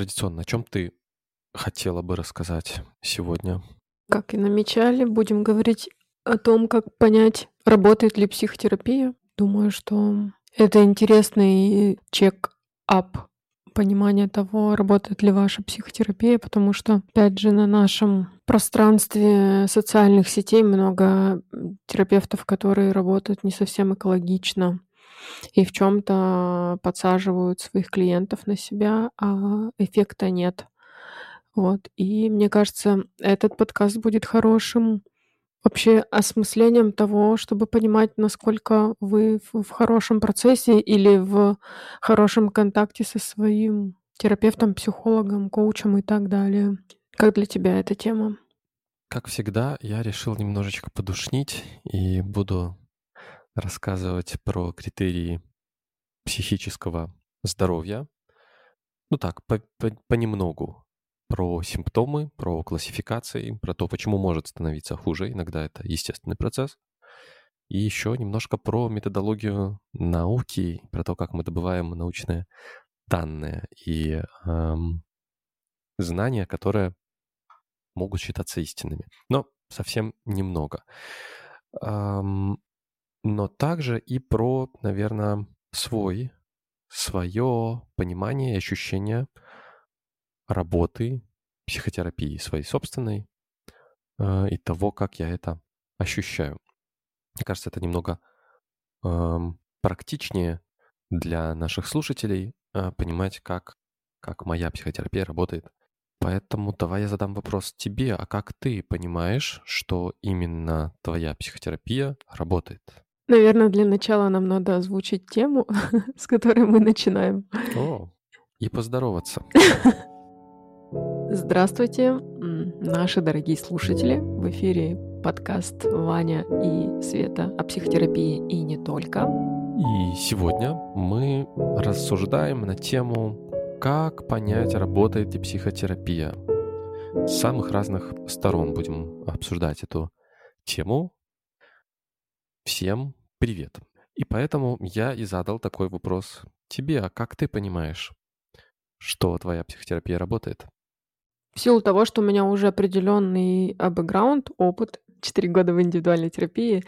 традиционно, о чем ты хотела бы рассказать сегодня? Как и намечали, будем говорить о том, как понять, работает ли психотерапия. Думаю, что это интересный чек-ап понимания того, работает ли ваша психотерапия, потому что, опять же, на нашем пространстве социальных сетей много терапевтов, которые работают не совсем экологично и в чем-то подсаживают своих клиентов на себя, а эффекта нет. Вот. И мне кажется, этот подкаст будет хорошим вообще осмыслением того, чтобы понимать, насколько вы в, хорошем процессе или в хорошем контакте со своим терапевтом, психологом, коучем и так далее. Как для тебя эта тема? Как всегда, я решил немножечко подушнить и буду рассказывать про критерии психического здоровья. Ну так, по, по, понемногу про симптомы, про классификации, про то, почему может становиться хуже. Иногда это естественный процесс. И еще немножко про методологию науки, про то, как мы добываем научные данные и эм, знания, которые могут считаться истинными. Но совсем немного. Эм, но также и про, наверное, свой, свое понимание и ощущение работы психотерапии своей собственной э, и того, как я это ощущаю. Мне кажется, это немного э, практичнее для наших слушателей э, понимать, как, как моя психотерапия работает. Поэтому давай я задам вопрос тебе, а как ты понимаешь, что именно твоя психотерапия работает? Наверное, для начала нам надо озвучить тему, с которой мы начинаем. О, и поздороваться. Здравствуйте, наши дорогие слушатели. В эфире подкаст Ваня и Света о психотерапии и не только. И сегодня мы рассуждаем на тему, как понять, работает ли психотерапия. С самых разных сторон будем обсуждать эту тему. Всем привет. И поэтому я и задал такой вопрос тебе, а как ты понимаешь, что твоя психотерапия работает? В силу того, что у меня уже определенный бэкграунд, опыт, 4 года в индивидуальной терапии,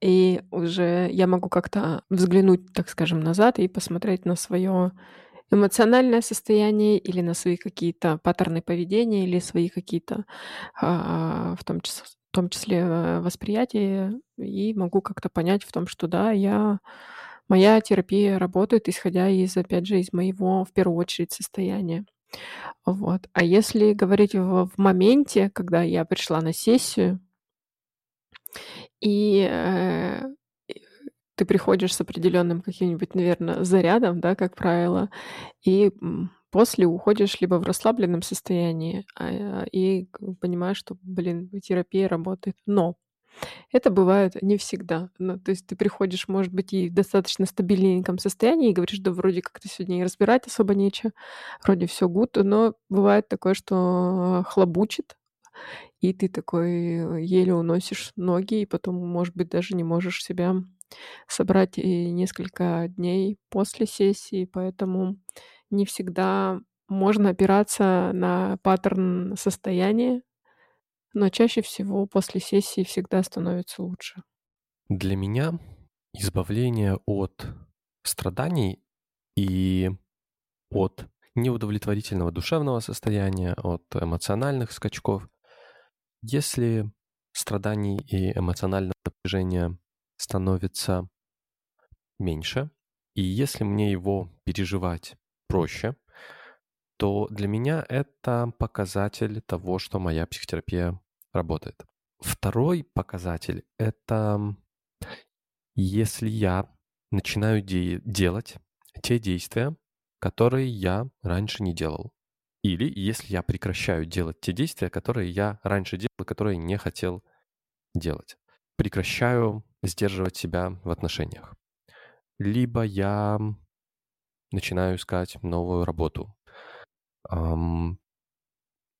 и уже я могу как-то взглянуть, так скажем, назад и посмотреть на свое эмоциональное состояние или на свои какие-то паттерны поведения или свои какие-то, а, в том числе, том числе э, восприятия, и могу как-то понять в том, что да, я моя терапия работает, исходя из, опять же, из моего, в первую очередь, состояния. Вот. А если говорить в, в моменте, когда я пришла на сессию, и э, ты приходишь с определенным каким-нибудь, наверное, зарядом, да, как правило, и после уходишь либо в расслабленном состоянии, а, и понимаешь, что, блин, терапия работает. Но это бывает не всегда. Ну, то есть ты приходишь, может быть, и в достаточно стабильненьком состоянии и говоришь, да вроде как-то сегодня и разбирать особо нечего, вроде все гуд, но бывает такое, что хлобучит, и ты такой еле уносишь ноги, и потом, может быть, даже не можешь себя собрать и несколько дней после сессии, поэтому не всегда можно опираться на паттерн состояния, но чаще всего после сессии всегда становится лучше. Для меня избавление от страданий и от неудовлетворительного душевного состояния, от эмоциональных скачков. Если страданий и эмоционального напряжения становится меньше, и если мне его переживать проще, то для меня это показатель того, что моя психотерапия работает. Второй показатель — это если я начинаю де- делать те действия, которые я раньше не делал. Или если я прекращаю делать те действия, которые я раньше делал, которые не хотел делать. Прекращаю сдерживать себя в отношениях. Либо я начинаю искать новую работу.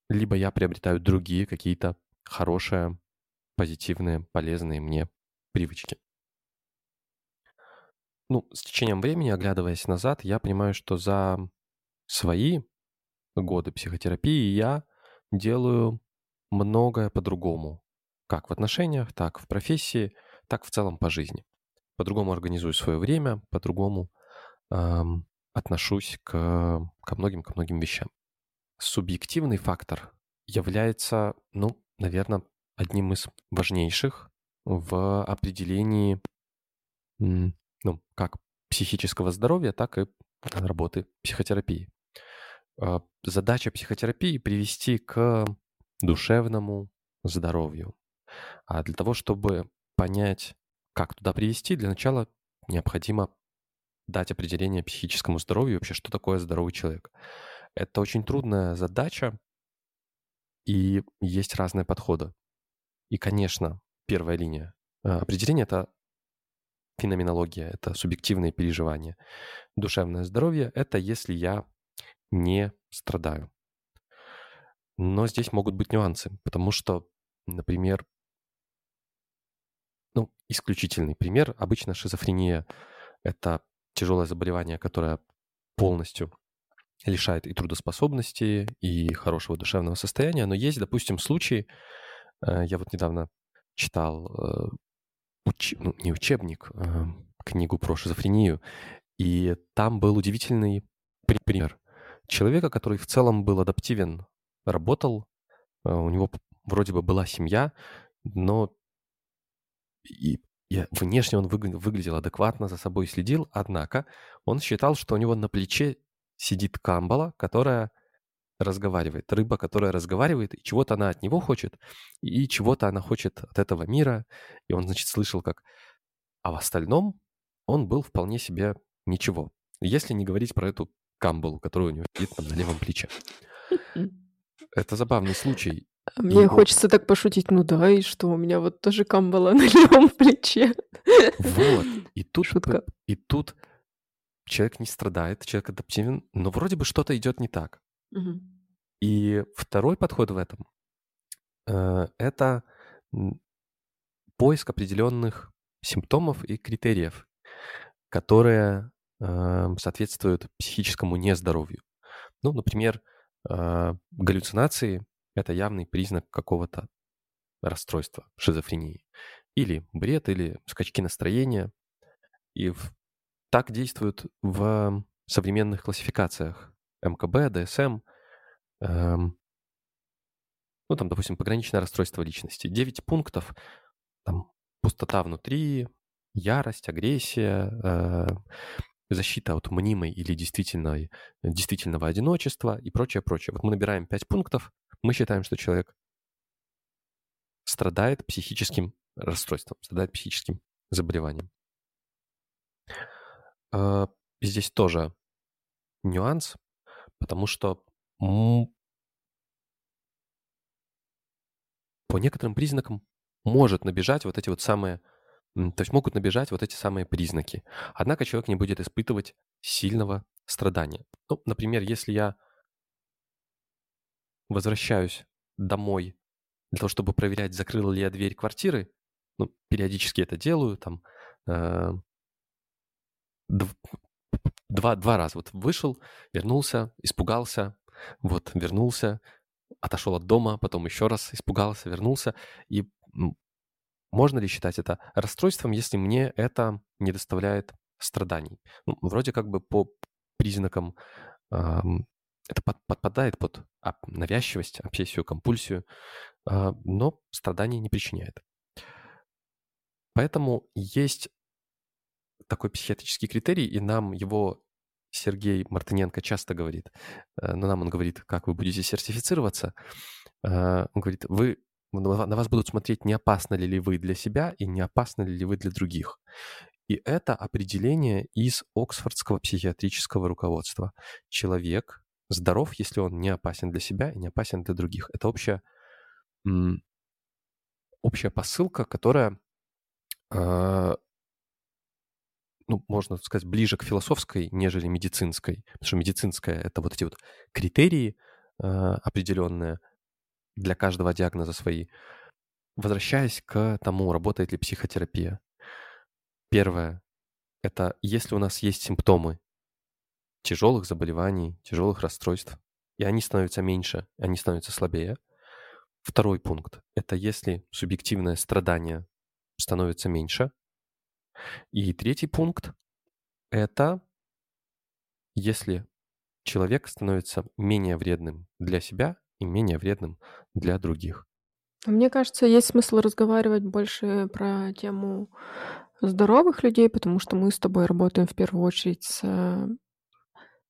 Либо я приобретаю другие какие-то хорошие, позитивные, полезные мне привычки. Ну, с течением времени, оглядываясь назад, я понимаю, что за свои годы психотерапии я делаю многое по-другому. Как в отношениях, так в профессии, так в целом по жизни. По-другому организую свое время, по-другому эм, отношусь к, ко многим, ко многим вещам. Субъективный фактор является, ну, наверное, одним из важнейших в определении, ну, как психического здоровья, так и работы психотерапии. А, задача психотерапии привести к душевному здоровью. А для того, чтобы понять, как туда привести, для начала необходимо дать определение психическому здоровью, вообще, что такое здоровый человек. Это очень трудная задача, и есть разные подходы. И, конечно, первая линия а, определения — это феноменология, это субъективные переживания. Душевное здоровье — это если я не страдаю. Но здесь могут быть нюансы, потому что, например, ну, исключительный пример, обычно шизофрения — это тяжелое заболевание, которое полностью лишает и трудоспособности, и хорошего душевного состояния. Но есть, допустим, случаи, э, я вот недавно читал э, уч... ну, не учебник, а книгу про шизофрению, и там был удивительный пример человека, который в целом был адаптивен, работал, э, у него вроде бы была семья, но и, и внешне он выглядел адекватно, за собой следил, однако он считал, что у него на плече сидит камбала, которая разговаривает, рыба, которая разговаривает, и чего-то она от него хочет, и чего-то она хочет от этого мира, и он, значит, слышал как... А в остальном он был вполне себе ничего. Если не говорить про эту камбалу, которая у него сидит там на левом плече. Это забавный случай. Мне и хочется так пошутить, ну да, и что, у меня вот тоже камбала на левом плече. Вот, и тут, Шутка. и тут человек не страдает, человек адаптивен, но вроде бы что-то идет не так. Угу. И второй подход в этом э, это поиск определенных симптомов и критериев, которые э, соответствуют психическому нездоровью. Ну, например, э, галлюцинации — это явный признак какого-то расстройства, шизофрении. Или бред, или скачки настроения. И в, так действуют в современных классификациях МКБ, ДСМ, эм, ну, там, допустим, пограничное расстройство личности. 9 пунктов, там, пустота внутри, ярость, агрессия, э, защита от мнимой или действительной, действительного одиночества и прочее, прочее. Вот мы набираем 5 пунктов, мы считаем, что человек страдает психическим расстройством, страдает психическим заболеванием. Э, здесь тоже нюанс, потому что по некоторым признакам может набежать вот эти вот самые, то есть могут набежать вот эти самые признаки. Однако человек не будет испытывать сильного страдания. Ну, например, если я возвращаюсь домой для того, чтобы проверять, закрыла ли я дверь квартиры, ну, периодически это делаю, там, э, два, два раза. Вот вышел, вернулся, испугался, вот вернулся, отошел от дома, потом еще раз испугался, вернулся. И можно ли считать это расстройством, если мне это не доставляет страданий? Ну, вроде как бы по признакам это под, подпадает под навязчивость, обсессию, компульсию, э, но страданий не причиняет. Поэтому есть такой психиатрический критерий, и нам его Сергей Мартыненко часто говорит, э, но нам он говорит, как вы будете сертифицироваться. Э, он говорит, вы, на вас будут смотреть, не опасны ли вы для себя и не опасны ли вы для других. И это определение из Оксфордского психиатрического руководства. Человек здоров, если он не опасен для себя и не опасен для других. Это общая, общая посылка, которая э, ну, можно сказать, ближе к философской, нежели медицинской. Потому что медицинская — это вот эти вот критерии э, определенные для каждого диагноза свои. Возвращаясь к тому, работает ли психотерапия. Первое — это если у нас есть симптомы тяжелых заболеваний, тяжелых расстройств, и они становятся меньше, они становятся слабее. Второй пункт – это если субъективное страдание становится меньше. И третий пункт – это если человек становится менее вредным для себя и менее вредным для других. Мне кажется, есть смысл разговаривать больше про тему здоровых людей, потому что мы с тобой работаем в первую очередь с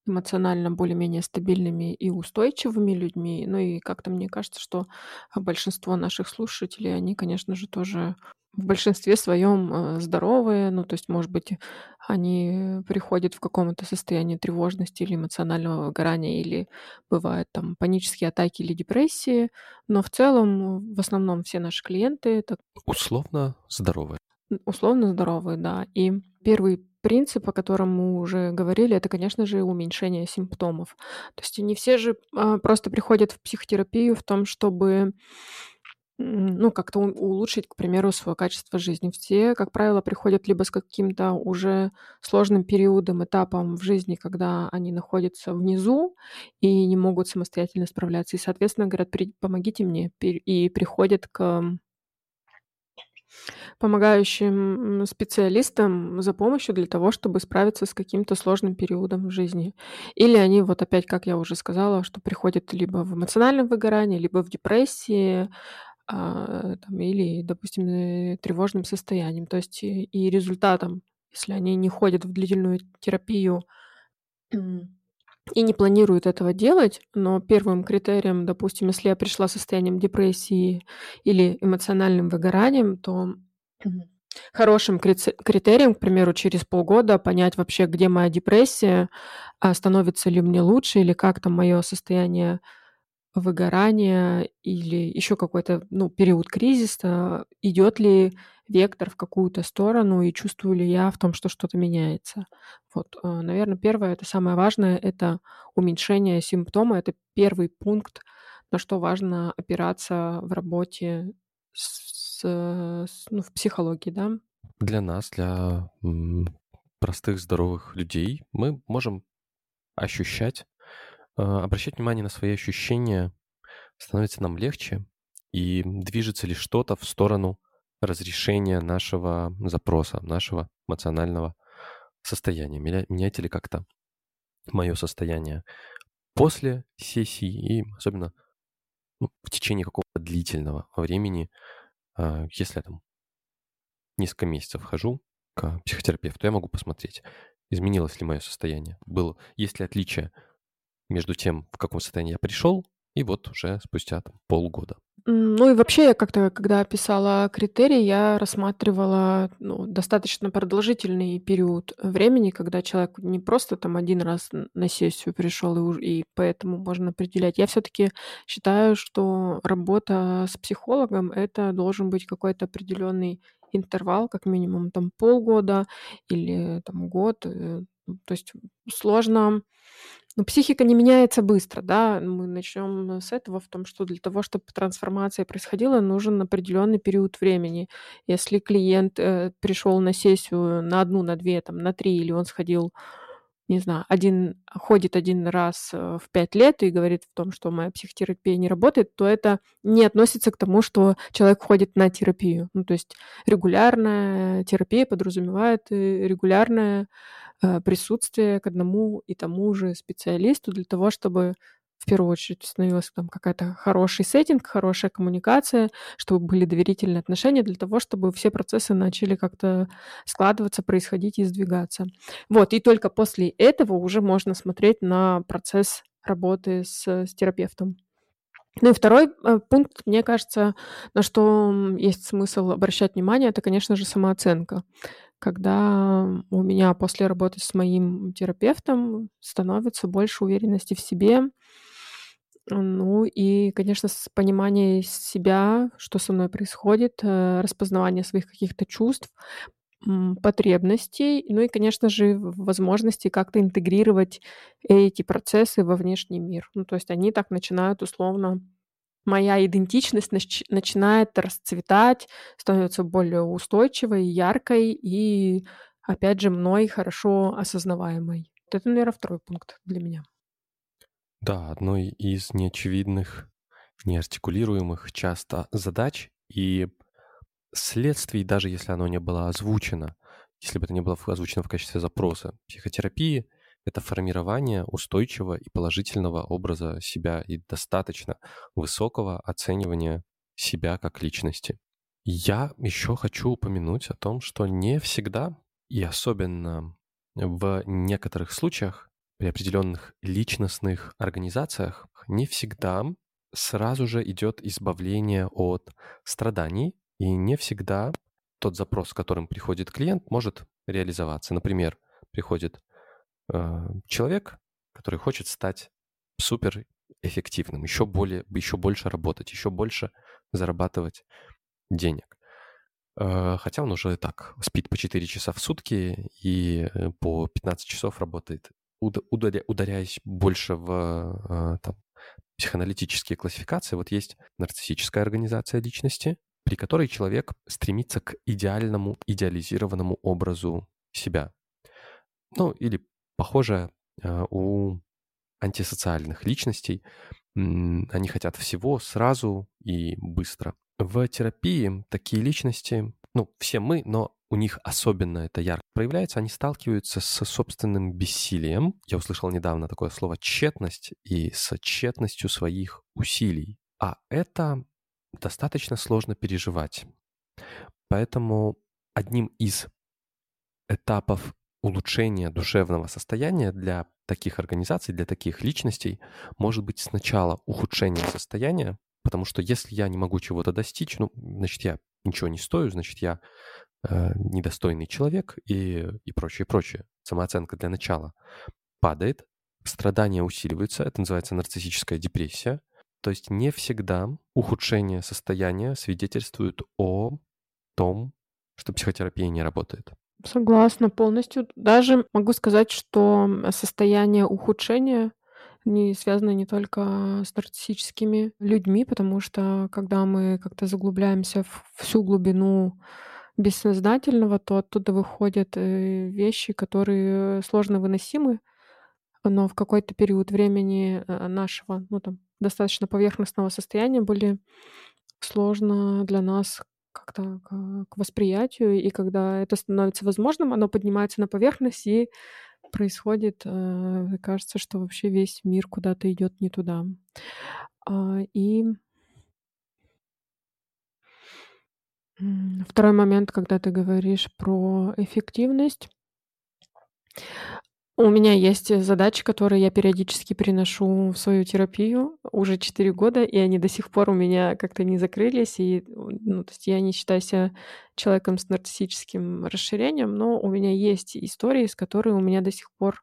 эмоционально более-менее стабильными и устойчивыми людьми. Ну и как-то мне кажется, что большинство наших слушателей, они, конечно же, тоже в большинстве своем э, здоровые, ну, то есть, может быть, они приходят в каком-то состоянии тревожности или эмоционального выгорания, или бывают там панические атаки или депрессии, но в целом, в основном, все наши клиенты это условно здоровые. Условно здоровые, да. И первый принцип, о котором мы уже говорили, это, конечно же, уменьшение симптомов. То есть не все же а, просто приходят в психотерапию в том, чтобы ну, как-то улучшить, к примеру, свое качество жизни. Все, как правило, приходят либо с каким-то уже сложным периодом, этапом в жизни, когда они находятся внизу и не могут самостоятельно справляться. И, соответственно, говорят, помогите мне. И приходят к помогающим специалистам за помощью для того, чтобы справиться с каким-то сложным периодом в жизни. Или они, вот опять, как я уже сказала, что приходят либо в эмоциональном выгорании, либо в депрессии, а, там, или, допустим, э, тревожным состоянием. То есть и, и результатом, если они не ходят в длительную терапию и не планируют этого делать, но первым критерием, допустим, если я пришла состоянием депрессии или эмоциональным выгоранием, то хорошим критерием, к примеру, через полгода понять вообще, где моя депрессия, а становится ли мне лучше или как там мое состояние выгорания или еще какой-то ну, период кризиса, идет ли вектор в какую-то сторону и чувствую ли я в том, что что-то меняется. Вот, э, наверное, первое, это самое важное, это уменьшение симптома, это первый пункт, на что важно опираться в работе с, с, ну, в психологии, да. Для нас, для простых здоровых людей, мы можем ощущать а, обращать внимание на свои ощущения становится нам легче, и движется ли что-то в сторону разрешения нашего запроса, нашего эмоционального состояния. Меняется ли как-то мое состояние после сессии и особенно ну, в течение какого-то длительного времени, а, если я там несколько месяцев хожу к психотерапевту, я могу посмотреть, изменилось ли мое состояние, было, есть ли отличие между тем, в каком состоянии я пришел, и вот уже спустя там, полгода. Ну и вообще я как-то, когда писала критерии, я рассматривала ну, достаточно продолжительный период времени, когда человек не просто там один раз на сессию пришел и, и поэтому можно определять. Я все-таки считаю, что работа с психологом это должен быть какой-то определенный интервал, как минимум там полгода или там год. Э, то есть сложно но психика не меняется быстро, да. Мы начнем с этого, в том, что для того, чтобы трансформация происходила, нужен определенный период времени. Если клиент э, пришел на сессию на одну, на две, там, на три, или он сходил, не знаю, один ходит один раз э, в пять лет и говорит в том, что моя психотерапия не работает, то это не относится к тому, что человек ходит на терапию. Ну, то есть регулярная терапия подразумевает э, регулярное присутствие к одному и тому же специалисту для того, чтобы в первую очередь установилась там какая-то хороший сеттинг, хорошая коммуникация, чтобы были доверительные отношения для того, чтобы все процессы начали как-то складываться, происходить и сдвигаться. Вот, и только после этого уже можно смотреть на процесс работы с, с терапевтом. Ну и второй э, пункт, мне кажется, на что есть смысл обращать внимание, это, конечно же, самооценка когда у меня после работы с моим терапевтом становится больше уверенности в себе. Ну и, конечно, с понимание себя, что со мной происходит, э, распознавание своих каких-то чувств, потребностей, ну и, конечно же, возможности как-то интегрировать эти процессы во внешний мир. Ну, то есть они так начинают условно моя идентичность нач- начинает расцветать, становится более устойчивой, яркой и, опять же, мной хорошо осознаваемой. Вот это, наверное, второй пункт для меня. Да, одной из неочевидных, неартикулируемых часто задач и следствий, даже если оно не было озвучено, если бы это не было озвучено в качестве запроса психотерапии, это формирование устойчивого и положительного образа себя и достаточно высокого оценивания себя как личности. Я еще хочу упомянуть о том, что не всегда, и особенно в некоторых случаях, при определенных личностных организациях, не всегда сразу же идет избавление от страданий, и не всегда тот запрос, с которым приходит клиент, может реализоваться. Например, приходит человек, который хочет стать супер эффективным, еще более, еще больше работать, еще больше зарабатывать денег. Э, хотя он уже так спит по 4 часа в сутки и э, по 15 часов работает, ударя, ударяясь больше в э, там, психоаналитические классификации. Вот есть нарциссическая организация личности, при которой человек стремится к идеальному, идеализированному образу себя. Ну, или похоже у антисоциальных личностей. Они хотят всего сразу и быстро. В терапии такие личности, ну, все мы, но у них особенно это ярко проявляется, они сталкиваются с собственным бессилием. Я услышал недавно такое слово «тщетность» и с тщетностью своих усилий. А это достаточно сложно переживать. Поэтому одним из этапов улучшения душевного состояния для таких организаций, для таких личностей может быть сначала ухудшение состояния, Потому что если я не могу чего-то достичь, ну, значит, я ничего не стою, значит, я э, недостойный человек и, и прочее, прочее. Самооценка для начала падает, страдания усиливаются, это называется нарциссическая депрессия. То есть не всегда ухудшение состояния свидетельствует о том, что психотерапия не работает. Согласна полностью. Даже могу сказать, что состояние ухудшения не связано не только с нарциссическими людьми, потому что когда мы как-то заглубляемся в всю глубину бессознательного, то оттуда выходят э, вещи, которые сложно выносимы, но в какой-то период времени э, нашего, ну там, достаточно поверхностного состояния были сложно для нас как-то к восприятию, и когда это становится возможным, оно поднимается на поверхность и происходит, э, кажется, что вообще весь мир куда-то идет не туда. А, и второй момент, когда ты говоришь про эффективность. У меня есть э, задачи, которые я периодически приношу в свою терапию уже 4 года, и они до сих пор у меня как-то не закрылись. И, ну, то есть я не считаю себя человеком с нарциссическим расширением, но у меня есть истории, с которыми у меня до сих пор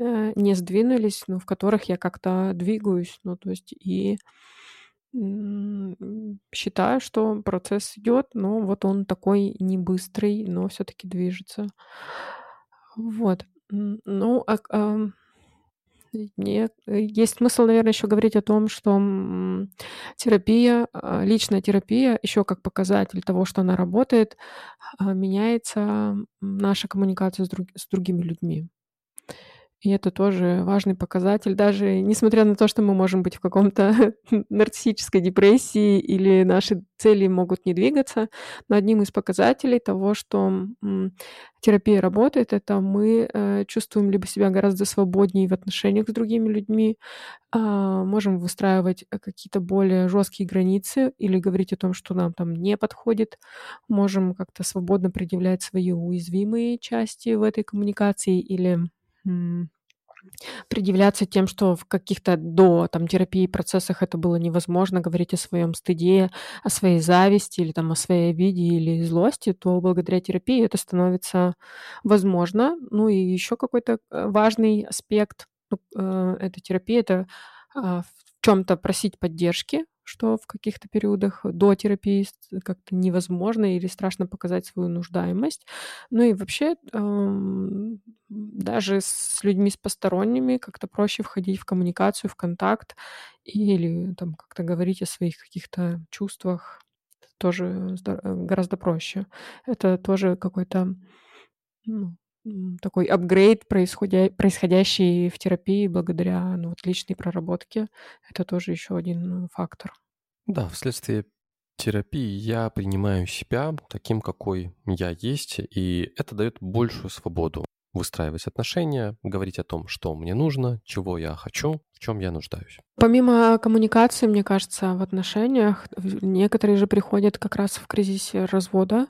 э, не сдвинулись, но в которых я как-то двигаюсь. Ну, то есть и считаю, что процесс идет, но вот он такой не быстрый, но все-таки движется. Вот. Ну, а, ам, мне э, есть смысл, наверное, еще говорить о том, что терапия, а, личная терапия, еще как показатель того, что она работает, а, меняется наша коммуникация с, друг, с другими людьми. И это тоже важный показатель, даже несмотря на то, что мы можем быть в каком-то нарциссической депрессии или наши цели могут не двигаться, но одним из показателей того, что терапия работает, это мы э, чувствуем либо себя гораздо свободнее в отношениях с другими людьми, а, можем выстраивать какие-то более жесткие границы или говорить о том, что нам там не подходит, можем как-то свободно предъявлять свои уязвимые части в этой коммуникации или предъявляться тем, что в каких-то до там, терапии процессах это было невозможно говорить о своем стыде, о своей зависти или там, о своей обиде или злости, то благодаря терапии это становится возможно. Ну и еще какой-то э, важный аспект ну, э, этой терапии — это а, в чем-то просить поддержки, что в каких-то периодах до терапии как-то невозможно или страшно показать свою нуждаемость. Ну и вообще даже с людьми с посторонними как-то проще входить в коммуникацию, в контакт или там как-то говорить о своих каких-то чувствах тоже гораздо проще. Это тоже какой-то ну, такой апгрейд, происходя, происходящий в терапии благодаря ну, вот, личной проработке. Это тоже еще один фактор. Да, вследствие терапии я принимаю себя таким, какой я есть, и это дает большую свободу выстраивать отношения, говорить о том, что мне нужно, чего я хочу, в чем я нуждаюсь. Помимо коммуникации, мне кажется, в отношениях некоторые же приходят как раз в кризисе развода,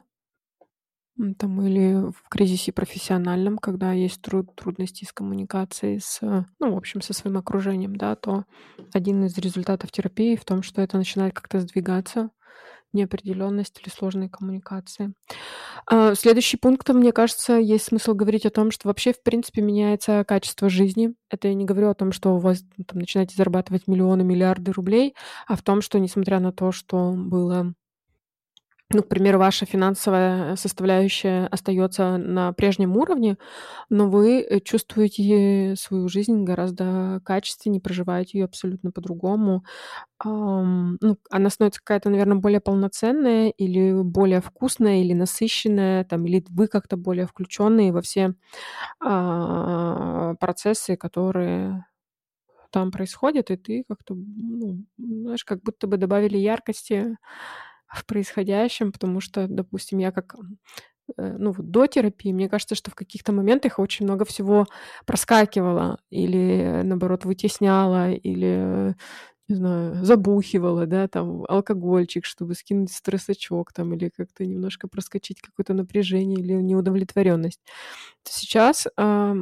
там, или в кризисе профессиональном, когда есть труд, трудности с коммуникацией с, ну, в общем, со своим окружением, да, то один из результатов терапии в том, что это начинает как-то сдвигаться, неопределенность или сложные коммуникации. А, следующий пункт, мне кажется, есть смысл говорить о том, что вообще, в принципе, меняется качество жизни. Это я не говорю о том, что у вас там, начинаете зарабатывать миллионы, миллиарды рублей, а в том, что, несмотря на то, что было ну, к примеру, ваша финансовая составляющая остается на прежнем уровне, но вы э, чувствуете свою жизнь гораздо качественнее, проживаете ее абсолютно по-другому. Ну, она становится какая-то, наверное, более полноценная или более вкусная, или насыщенная, там, или вы как-то более включенные во все а, процессы, которые там происходят, и ты как-то, ну, знаешь, как будто бы добавили яркости в происходящем, потому что, допустим, я как э, ну, вот до терапии, мне кажется, что в каких-то моментах очень много всего проскакивало или, наоборот, вытесняло, или, не знаю, забухивало, да, там, алкогольчик, чтобы скинуть стрессочок, там, или как-то немножко проскочить какое-то напряжение или неудовлетворенность. Сейчас э,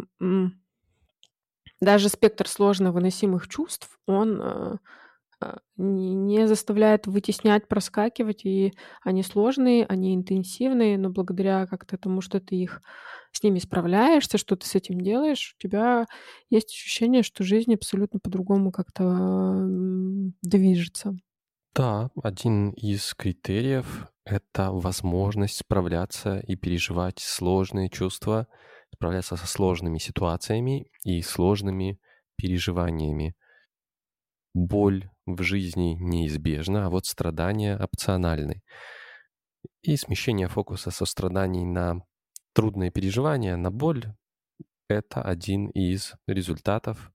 даже спектр сложно выносимых чувств, он э, не заставляет вытеснять, проскакивать, и они сложные, они интенсивные, но благодаря как-то тому, что ты их с ними справляешься, что ты с этим делаешь, у тебя есть ощущение, что жизнь абсолютно по-другому как-то движется. Да, один из критериев — это возможность справляться и переживать сложные чувства, справляться со сложными ситуациями и сложными переживаниями. Боль в жизни неизбежно, а вот страдания опциональны. И смещение фокуса со страданий на трудные переживания, на боль — это один из результатов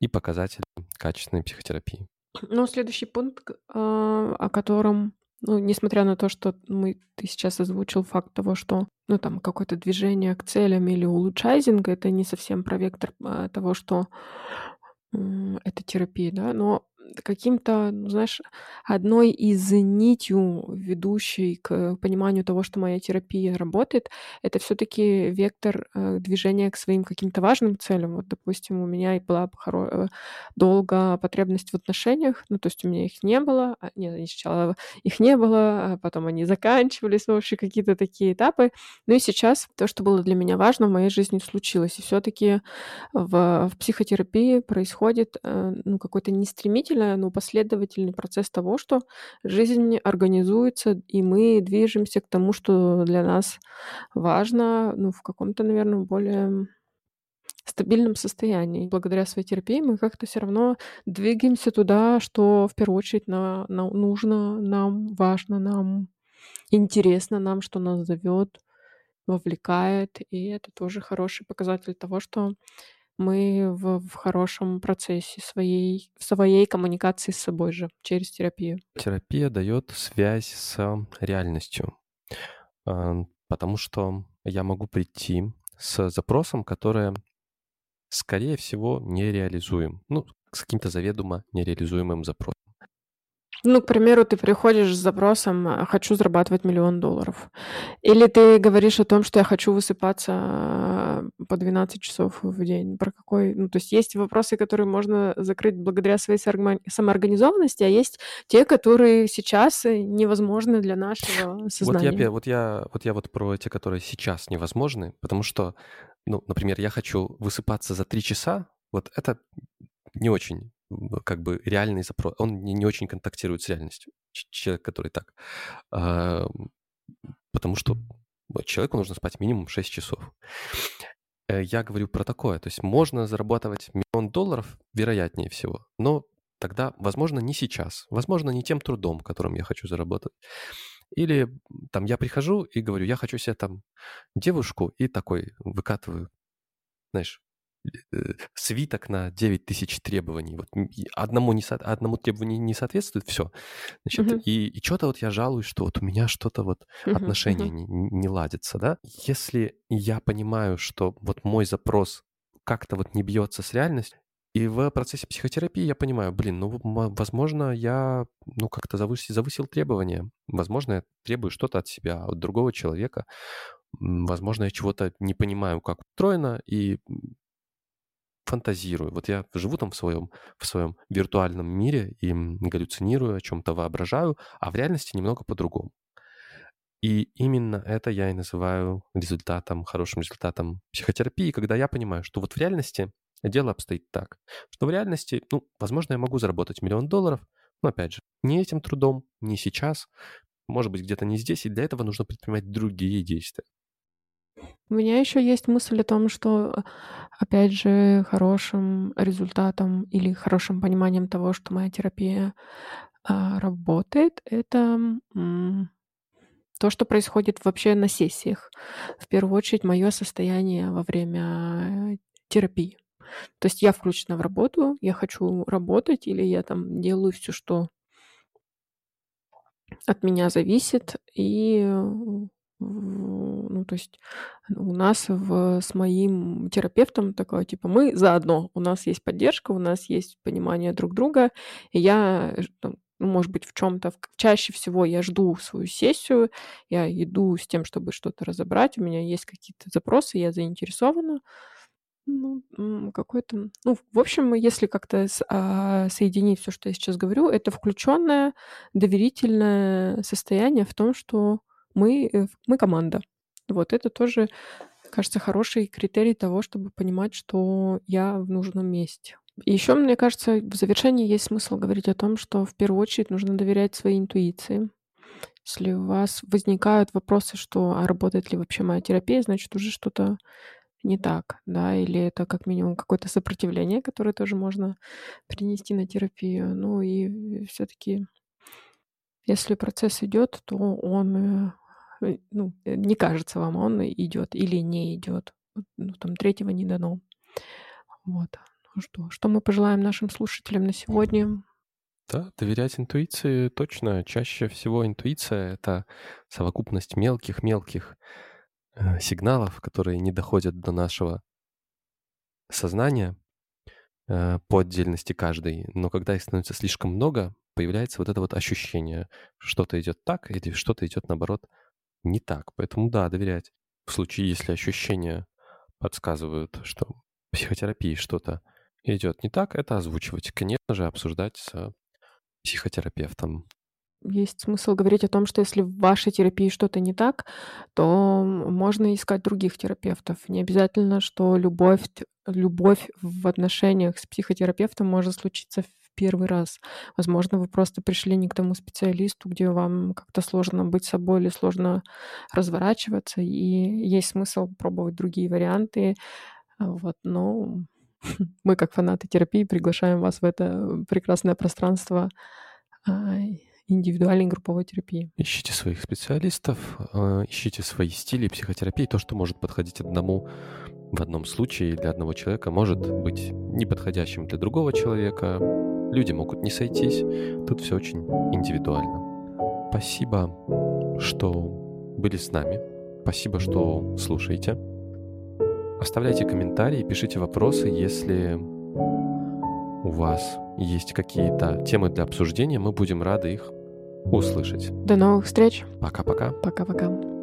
и показателей качественной психотерапии. Ну, следующий пункт, а, о котором, ну, несмотря на то, что мы, ты сейчас озвучил факт того, что, ну, там, какое-то движение к целям или улучшайзинг, это не совсем про вектор а, того, что это терапия, да, но каким-то, ну, знаешь, одной из нитью, ведущей к пониманию того, что моя терапия работает, это все-таки вектор э, движения к своим каким-то важным целям. Вот, допустим, у меня и была э, долго потребность в отношениях, ну, то есть у меня их не было, а, нет, сначала их не было, а потом они заканчивались, в общем, какие-то такие этапы. Ну и сейчас то, что было для меня важно в моей жизни, случилось. И все-таки в, в психотерапии происходит э, ну, какой-то не стремительный, но последовательный процесс того, что жизнь организуется, и мы движемся к тому, что для нас важно, ну, в каком-то, наверное, более стабильном состоянии. Благодаря своей терапии мы как-то все равно двигаемся туда, что в первую очередь на, на, нужно нам, важно нам, интересно нам, что нас зовет, вовлекает. И это тоже хороший показатель того, что мы в, в хорошем процессе своей, своей коммуникации с собой же через терапию. Терапия дает связь с реальностью, потому что я могу прийти с запросом, который, скорее всего, нереализуем. Ну, с каким-то заведомо нереализуемым запросом. Ну, к примеру, ты приходишь с запросом «А, «хочу зарабатывать миллион долларов». Или ты говоришь о том, что я хочу высыпаться а, по 12 часов в день. Про какой... Ну, то есть есть вопросы, которые можно закрыть благодаря своей самоорганизованности, а есть те, которые сейчас невозможны для нашего сознания. Вот я, вот я, вот я вот про эти, которые сейчас невозможны, потому что, ну, например, я хочу высыпаться за 3 часа, вот это не очень как бы реальный запрос. Он не, не очень контактирует с реальностью. Человек, который так. А, потому что человеку нужно спать минимум 6 часов. Э, я говорю про такое. То есть можно зарабатывать миллион долларов, вероятнее всего, но тогда, возможно, не сейчас, возможно, не тем трудом, которым я хочу заработать. Или там я прихожу и говорю, я хочу себе там девушку, и такой выкатываю, знаешь, э, свиток на 9 тысяч требований. Вот одному, не, одному требованию не соответствует, все. Значит, uh-huh. и, и что-то вот я жалуюсь, что вот у меня что-то вот uh-huh, отношения uh-huh. Не, не ладятся, да. Если я понимаю, что вот мой запрос как-то вот не бьется с реальностью, и в процессе психотерапии я понимаю, блин, ну, возможно, я, ну, как-то завысил, завысил требования. Возможно, я требую что-то от себя, от другого человека. Возможно, я чего-то не понимаю, как устроено, и фантазирую. Вот я живу там в своем, в своем виртуальном мире и галлюцинирую, о чем-то воображаю, а в реальности немного по-другому. И именно это я и называю результатом, хорошим результатом психотерапии, когда я понимаю, что вот в реальности дело обстоит так, что в реальности, ну, возможно, я могу заработать миллион долларов, но, опять же, не этим трудом, не сейчас, может быть, где-то не здесь, и для этого нужно предпринимать другие действия. У меня еще есть мысль о том, что, опять же, хорошим результатом или хорошим пониманием того, что моя терапия а, работает, это м, то, что происходит вообще на сессиях. В первую очередь, мое состояние во время терапии. То есть я включена в работу, я хочу работать, или я там делаю все, что от меня зависит, и ну, то есть у нас в, с моим терапевтом такое, типа, мы заодно, у нас есть поддержка, у нас есть понимание друг друга, и я, ну, может быть, в чем-то, чаще всего я жду свою сессию, я иду с тем, чтобы что-то разобрать, у меня есть какие-то запросы, я заинтересована, ну, какой-то... Ну, в общем, если как-то а, соединить все, что я сейчас говорю, это включенное, доверительное состояние в том, что мы, э, мы команда. Вот это тоже, кажется, хороший критерий того, чтобы понимать, что я в нужном месте. Еще, мне кажется, в завершении есть смысл говорить о том, что в первую очередь нужно доверять своей интуиции. Если у вас возникают вопросы, что а работает ли вообще моя терапия, значит, уже что-то не так, да, или это как минимум какое-то сопротивление, которое тоже можно принести на терапию. Ну и все-таки, если процесс идет, то он, э, ну, э, не кажется вам, он идет или не идет. Ну, там третьего не дано. Вот. Ну что, что мы пожелаем нашим слушателям на сегодня? Да, доверять интуиции точно. Чаще всего интуиция — это совокупность мелких-мелких Э, сигналов, которые не доходят до нашего сознания э, по отдельности каждой, но когда их становится слишком много, появляется вот это вот ощущение, что-то идет так или что-то идет, наоборот, не так. Поэтому да, доверять. В случае, если ощущения подсказывают, что психотерапии что-то идет не так, это озвучивать. Конечно же, обсуждать с психотерапевтом есть смысл говорить о том, что если в вашей терапии что-то не так, то можно искать других терапевтов. Не обязательно, что любовь, любовь в отношениях с психотерапевтом может случиться первый раз. Возможно, вы просто пришли не к тому специалисту, где вам как-то сложно быть собой или сложно разворачиваться, и есть смысл пробовать другие варианты. Вот, но мы, как фанаты терапии, приглашаем вас в это прекрасное пространство индивидуальной групповой терапии. Ищите своих специалистов, а, ищите свои стили психотерапии. То, что может подходить одному в одном случае для одного человека, может быть неподходящим для другого человека. Люди могут не сойтись. Тут все очень индивидуально. Спасибо, что были с нами. Спасибо, что слушаете. Оставляйте комментарии, пишите вопросы, если у вас есть какие-то темы для обсуждения, мы будем рады их услышать. До новых встреч. Пока-пока. Пока-пока.